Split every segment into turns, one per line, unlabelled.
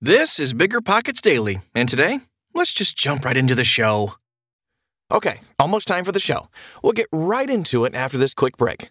This is Bigger Pockets Daily, and today, let's just jump right into the show. Okay, almost time for the show. We'll get right into it after this quick break.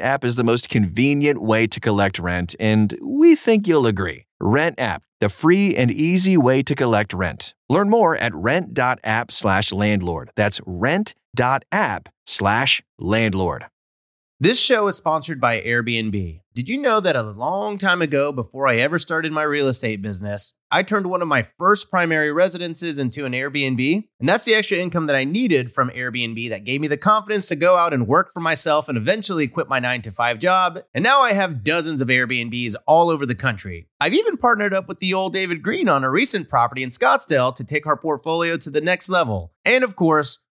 App is the most convenient way to collect rent, and we think you'll agree. Rent App, the free and easy way to collect rent. Learn more at rent.app slash landlord. That's rent.app slash landlord.
This show is sponsored by Airbnb. Did you know that a long time ago, before I ever started my real estate business, I turned one of my first primary residences into an Airbnb? And that's the extra income that I needed from Airbnb that gave me the confidence to go out and work for myself and eventually quit my nine to five job. And now I have dozens of Airbnbs all over the country. I've even partnered up with the old David Greene on a recent property in Scottsdale to take our portfolio to the next level. And of course,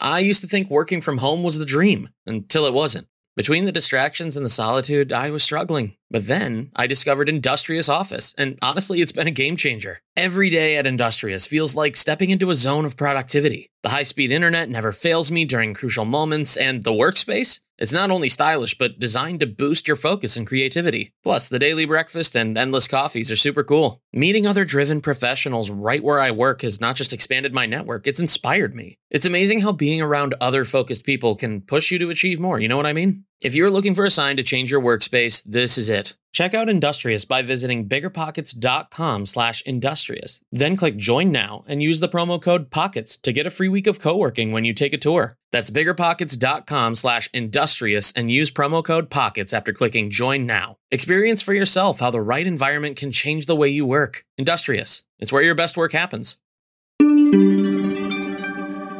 I used to think working from home was the dream until it wasn't. Between the distractions and the solitude, I was struggling. But then I discovered Industrious Office, and honestly, it's been a game changer. Every day at Industrious feels like stepping into a zone of productivity. The high speed internet never fails me during crucial moments, and the workspace? It's not only stylish, but designed to boost your focus and creativity. Plus, the daily breakfast and endless coffees are super cool. Meeting other driven professionals right where I work has not just expanded my network, it's inspired me. It's amazing how being around other focused people can push you to achieve more, you know what I mean? If you're looking for a sign to change your workspace, this is it. Check out Industrious by visiting biggerpockets.com slash industrious. Then click join now and use the promo code POCKETS to get a free week of co-working when you take a tour. That's biggerpockets.com slash industrious and use promo code POCKETS after clicking join now. Experience for yourself how the right environment can change the way you work. Industrious. It's where your best work happens.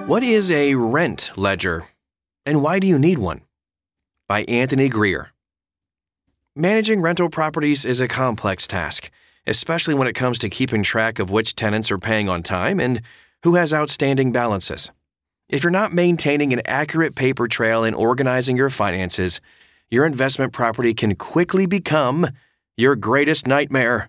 What is a rent ledger, and why do you need one? By Anthony Greer. Managing rental properties is a complex task, especially when it comes to keeping track of which tenants are paying on time and who has outstanding balances. If you're not maintaining an accurate paper trail and organizing your finances, your investment property can quickly become your greatest nightmare.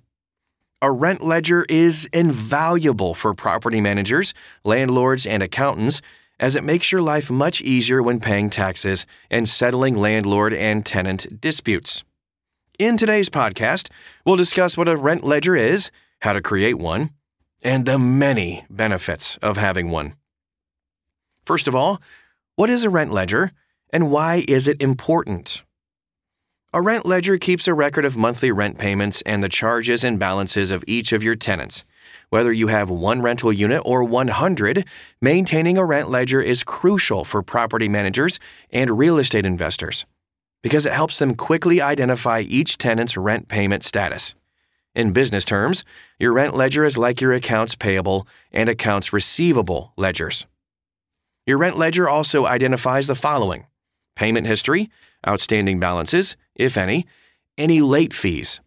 A rent ledger is invaluable for property managers, landlords, and accountants as it makes your life much easier when paying taxes and settling landlord and tenant disputes. In today's podcast, we'll discuss what a rent ledger is, how to create one, and the many benefits of having one. First of all, what is a rent ledger and why is it important? A rent ledger keeps a record of monthly rent payments and the charges and balances of each of your tenants. Whether you have one rental unit or 100, maintaining a rent ledger is crucial for property managers and real estate investors because it helps them quickly identify each tenant's rent payment status. In business terms, your rent ledger is like your accounts payable and accounts receivable ledgers. Your rent ledger also identifies the following payment history, outstanding balances, if any, any late fees.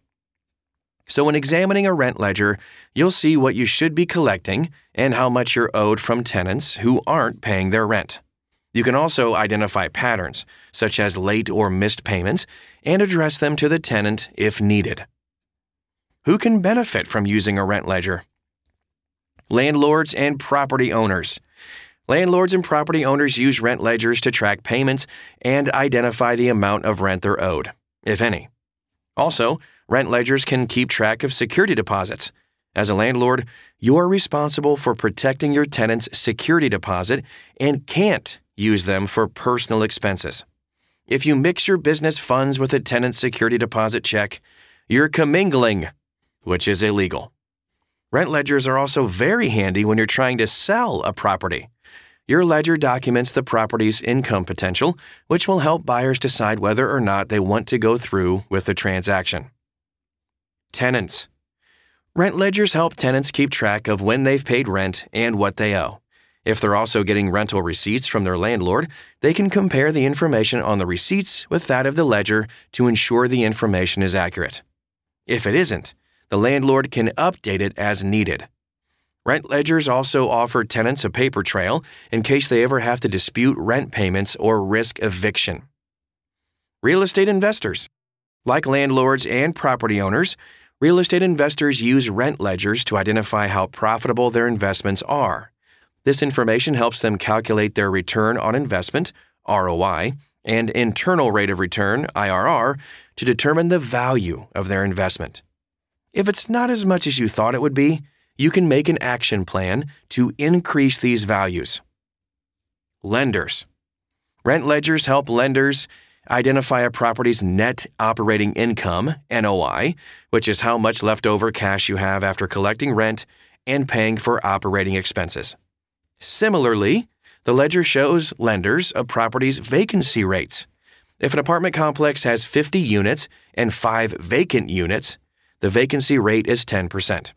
So, when examining a rent ledger, you'll see what you should be collecting and how much you're owed from tenants who aren't paying their rent. You can also identify patterns, such as late or missed payments, and address them to the tenant if needed. Who can benefit from using a rent ledger? Landlords and property owners. Landlords and property owners use rent ledgers to track payments and identify the amount of rent they're owed, if any. Also, rent ledgers can keep track of security deposits. As a landlord, you're responsible for protecting your tenant's security deposit and can't use them for personal expenses. If you mix your business funds with a tenant's security deposit check, you're commingling, which is illegal. Rent ledgers are also very handy when you're trying to sell a property. Your ledger documents the property's income potential, which will help buyers decide whether or not they want to go through with the transaction. Tenants. Rent ledgers help tenants keep track of when they've paid rent and what they owe. If they're also getting rental receipts from their landlord, they can compare the information on the receipts with that of the ledger to ensure the information is accurate. If it isn't, the landlord can update it as needed. Rent ledgers also offer tenants a paper trail in case they ever have to dispute rent payments or risk eviction. Real estate investors. Like landlords and property owners, real estate investors use rent ledgers to identify how profitable their investments are. This information helps them calculate their return on investment, ROI, and internal rate of return, IRR, to determine the value of their investment. If it's not as much as you thought it would be, you can make an action plan to increase these values. Lenders. Rent ledgers help lenders identify a property's net operating income, NOI, which is how much leftover cash you have after collecting rent and paying for operating expenses. Similarly, the ledger shows lenders a property's vacancy rates. If an apartment complex has 50 units and 5 vacant units, the vacancy rate is 10%.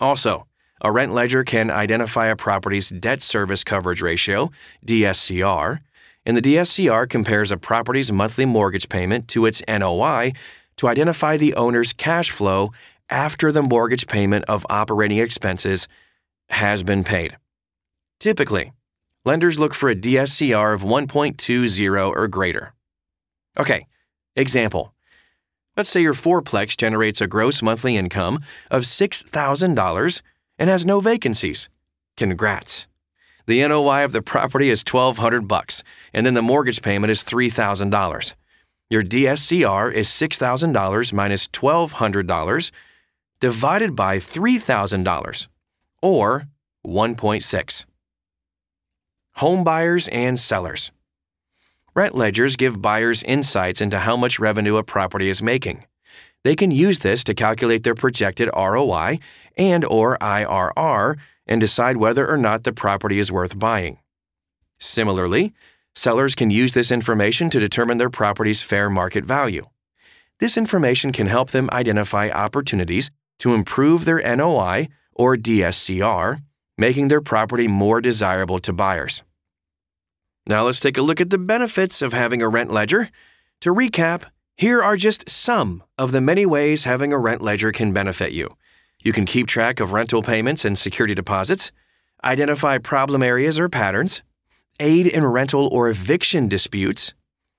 Also, a rent ledger can identify a property's debt service coverage ratio, DSCR, and the DSCR compares a property's monthly mortgage payment to its NOI to identify the owner's cash flow after the mortgage payment of operating expenses has been paid. Typically, lenders look for a DSCR of 1.20 or greater. Okay, example. Let's say your fourplex generates a gross monthly income of $6,000 and has no vacancies. Congrats. The NOI of the property is 1200 bucks, and then the mortgage payment is $3,000. Your DSCR is $6,000 minus $1,200 divided by $3,000, or 1.6. Home buyers and sellers. Rent ledgers give buyers insights into how much revenue a property is making. They can use this to calculate their projected ROI and or IRR and decide whether or not the property is worth buying. Similarly, sellers can use this information to determine their property's fair market value. This information can help them identify opportunities to improve their NOI or DSCR, making their property more desirable to buyers. Now let's take a look at the benefits of having a rent ledger. To recap, here are just some of the many ways having a rent ledger can benefit you. You can keep track of rental payments and security deposits, identify problem areas or patterns, aid in rental or eviction disputes,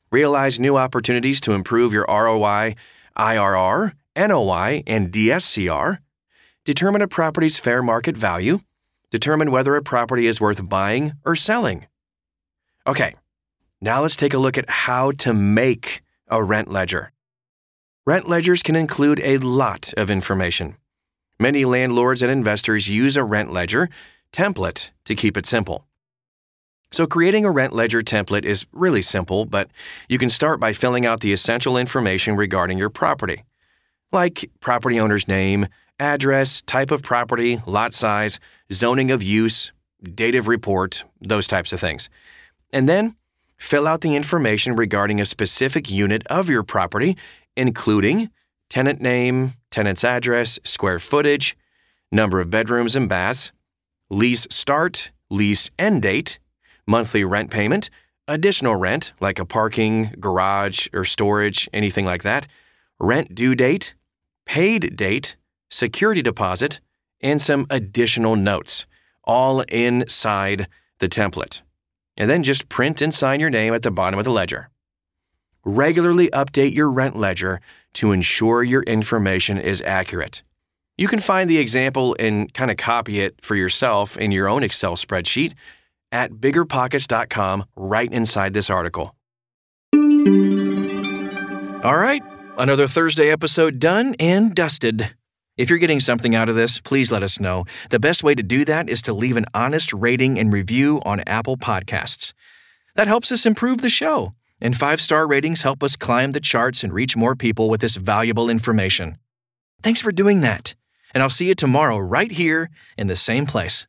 realize new opportunities to improve your ROI, IRR, NOI, and DSCR, determine a property's fair market value, determine whether a property is worth buying or selling. Okay, now let's take a look at how to make a rent ledger. Rent ledgers can include a lot of information. Many landlords and investors use a rent ledger template to keep it simple. So, creating a rent ledger template is really simple, but you can start by filling out the essential information regarding your property, like property owner's name, address, type of property, lot size, zoning of use, date of report, those types of things. And then fill out the information regarding a specific unit of your property, including tenant name, tenant's address, square footage, number of bedrooms and baths, lease start, lease end date, monthly rent payment, additional rent like a parking, garage, or storage, anything like that, rent due date, paid date, security deposit, and some additional notes, all inside the template and then just print and sign your name at the bottom of the ledger. Regularly update your rent ledger to ensure your information is accurate. You can find the example and kind of copy it for yourself in your own Excel spreadsheet at biggerpockets.com right inside this article. All right, another Thursday episode done and dusted. If you're getting something out of this, please let us know. The best way to do that is to leave an honest rating and review on Apple Podcasts. That helps us improve the show, and five star ratings help us climb the charts and reach more people with this valuable information. Thanks for doing that, and I'll see you tomorrow right here in the same place.